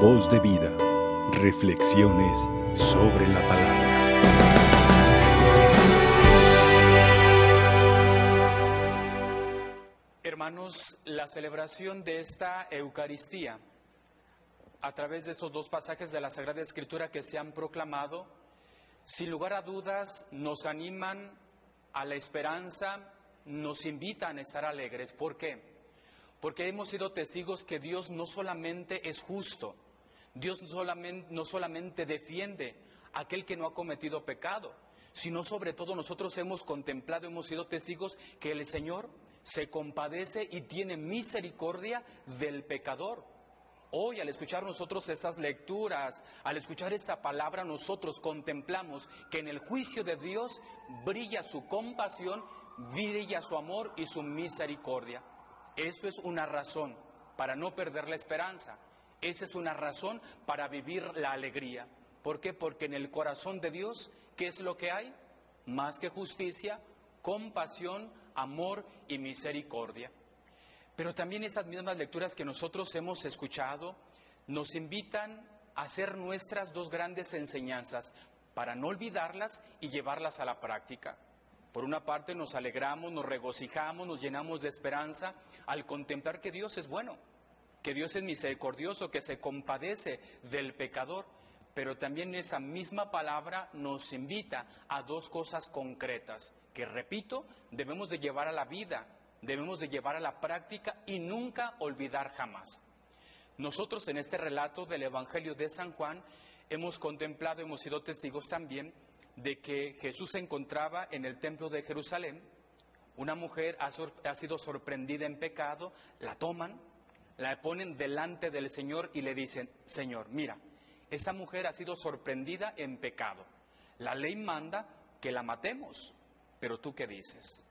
Voz de vida. Reflexiones sobre la palabra. Hermanos, la celebración de esta Eucaristía, a través de estos dos pasajes de la Sagrada Escritura que se han proclamado, sin lugar a dudas nos animan a la esperanza, nos invitan a estar alegres. ¿Por qué? Porque hemos sido testigos que Dios no solamente es justo, Dios no solamente, defiende a aquel que no ha cometido pecado, sino sobre todo nosotros hemos contemplado, hemos sido testigos que el Señor se compadece y tiene misericordia del pecador. Hoy al escuchar nosotros estas lecturas, al escuchar esta palabra, nosotros contemplamos que en el juicio de Dios brilla su compasión, brilla su amor y su misericordia. Esto es una razón para no perder la esperanza. Esa es una razón para vivir la alegría. ¿Por qué? Porque en el corazón de Dios, ¿qué es lo que hay? Más que justicia, compasión, amor y misericordia. Pero también estas mismas lecturas que nosotros hemos escuchado nos invitan a hacer nuestras dos grandes enseñanzas para no olvidarlas y llevarlas a la práctica. Por una parte nos alegramos, nos regocijamos, nos llenamos de esperanza al contemplar que Dios es bueno, que Dios es misericordioso, que se compadece del pecador. Pero también esa misma palabra nos invita a dos cosas concretas que, repito, debemos de llevar a la vida, debemos de llevar a la práctica y nunca olvidar jamás. Nosotros en este relato del Evangelio de San Juan hemos contemplado, hemos sido testigos también de que Jesús se encontraba en el templo de Jerusalén, una mujer ha, ha, sido sorprendida en pecado, la toman, la ponen delante del Señor y le dicen, Señor, mira, esta mujer ha sido sorprendida en pecado. La ley manda que la matemos, pero tú qué dices?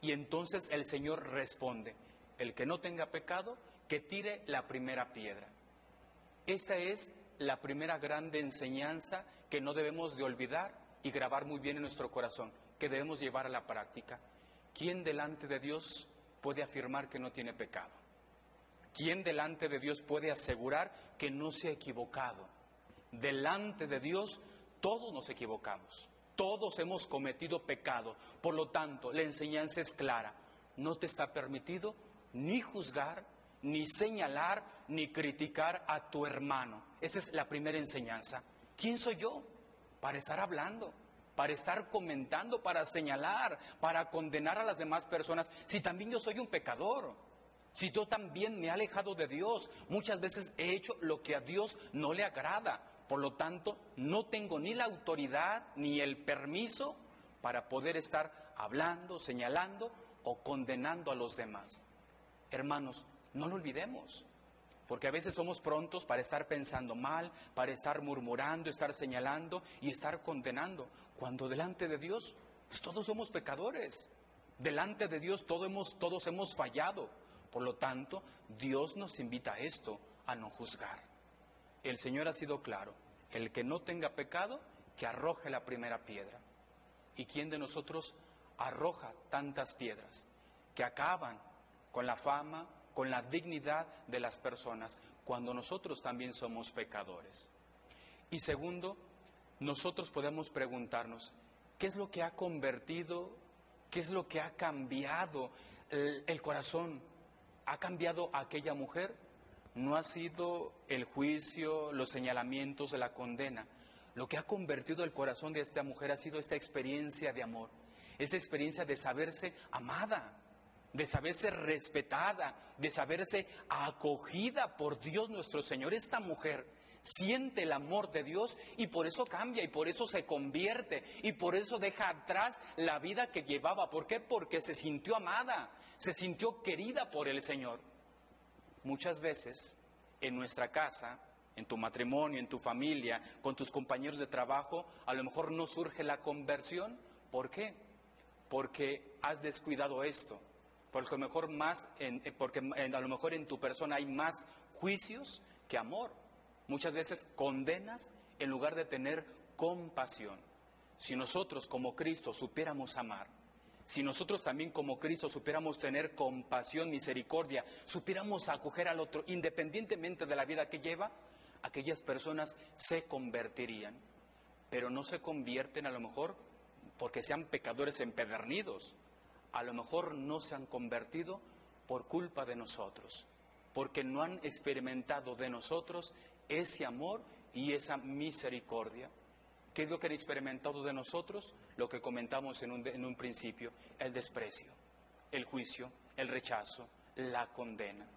Y entonces el Señor responde, el que no tenga pecado, que tire la primera piedra. Esta es la primera grande enseñanza que no debemos de olvidar y grabar muy bien en nuestro corazón, que debemos llevar a la práctica. ¿Quién delante de Dios puede afirmar que no tiene pecado? ¿Quién delante de Dios puede asegurar que no se ha equivocado? Delante de Dios todos nos equivocamos, todos hemos cometido pecado. Por lo tanto, la enseñanza es clara. No te está permitido ni juzgar, ni señalar, ni criticar a tu hermano. Esa es la primera enseñanza. ¿Quién soy yo? para estar hablando, para estar comentando, para señalar, para condenar a las demás personas, si también yo soy un pecador, si yo también me he alejado de Dios, muchas veces he hecho lo que a Dios no le agrada, por lo tanto no tengo ni la autoridad ni el permiso para poder estar hablando, señalando o condenando a los demás. Hermanos, no lo olvidemos. Porque a veces somos prontos para estar pensando mal, para estar murmurando, estar señalando y estar condenando. Cuando delante de Dios, pues todos somos pecadores. Delante de Dios hemos, todos hemos fallado. Por lo tanto, Dios nos invita a esto, a no juzgar. El Señor ha sido claro. El que no tenga pecado, que arroje la primera piedra. ¿Y quién de nosotros arroja tantas piedras que acaban con la fama, con la dignidad de las personas cuando nosotros también somos pecadores. Y segundo, nosotros podemos preguntarnos, ¿qué es lo que ha convertido, qué es lo que ha cambiado el, el corazón? ¿Ha cambiado aquella mujer? No ha sido el juicio, los señalamientos la condena. Lo que ha convertido el corazón de esta mujer ha sido esta experiencia de amor, esta experiencia de saberse amada, de saberse respetada, de saberse acogida por Dios nuestro Señor. Esta mujer siente el amor de Dios y por eso cambia y por eso se convierte y por eso deja atrás la vida que llevaba. ¿Por qué? Porque se sintió amada, se sintió querida por el Señor. Muchas veces en nuestra casa, en tu matrimonio, en tu familia, con tus compañeros de trabajo, a lo mejor no surge la conversión. ¿Por qué? Porque has descuidado esto porque a lo mejor, más en, eh, porque a lo mejor en tu persona hay más juicios que amor. Muchas veces condenas en lugar de tener compasión. Si nosotros como Cristo supiéramos amar, si nosotros también como Cristo supiéramos tener compasión, misericordia, supiéramos acoger al otro independientemente de la vida que lleva, aquellas personas se convertirían, pero no se convierten a lo mejor porque sean pecadores empedernidos, a lo mejor no se han convertido por culpa de nosotros, porque no han experimentado de nosotros ese amor y esa misericordia. ¿Qué es lo que han experimentado de nosotros? Lo que comentamos en un, en un principio, el desprecio, el juicio, el rechazo, la condena.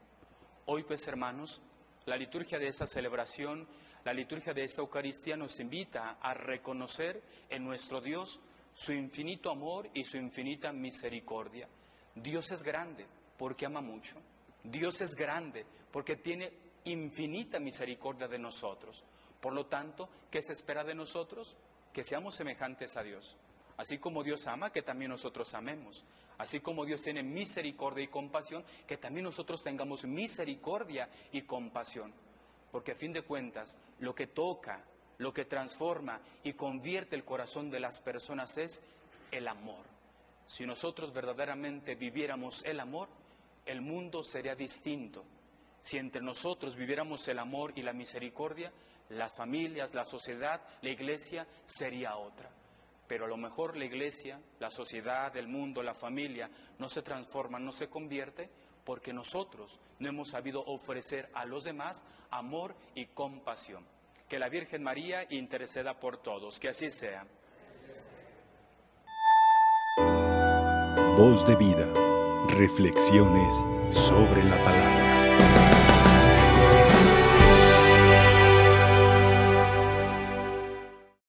Hoy pues hermanos, la liturgia de esta celebración, la liturgia de esta Eucaristía nos invita a reconocer en nuestro Dios su infinito amor y su infinita misericordia. Dios es grande porque ama mucho. Dios es grande porque tiene infinita misericordia de nosotros. Por lo tanto, ¿qué se espera de nosotros? Que seamos semejantes a Dios. Así como Dios ama, que también nosotros amemos. Así como Dios tiene misericordia y compasión, que también nosotros tengamos misericordia y compasión. Porque a fin de cuentas, lo que toca, lo que transforma y convierte el corazón de las personas es el amor. Si nosotros verdaderamente viviéramos el amor, el mundo sería distinto. Si entre nosotros viviéramos el amor y la misericordia, las familias, la sociedad, la iglesia sería otra. Pero a lo mejor la iglesia, la sociedad, el mundo, la familia no se transforma, no se convierte porque nosotros no hemos sabido ofrecer a los demás amor y compasión. Que la Virgen María interceda por todos, que así sea. Voz de vida, reflexiones sobre la palabra.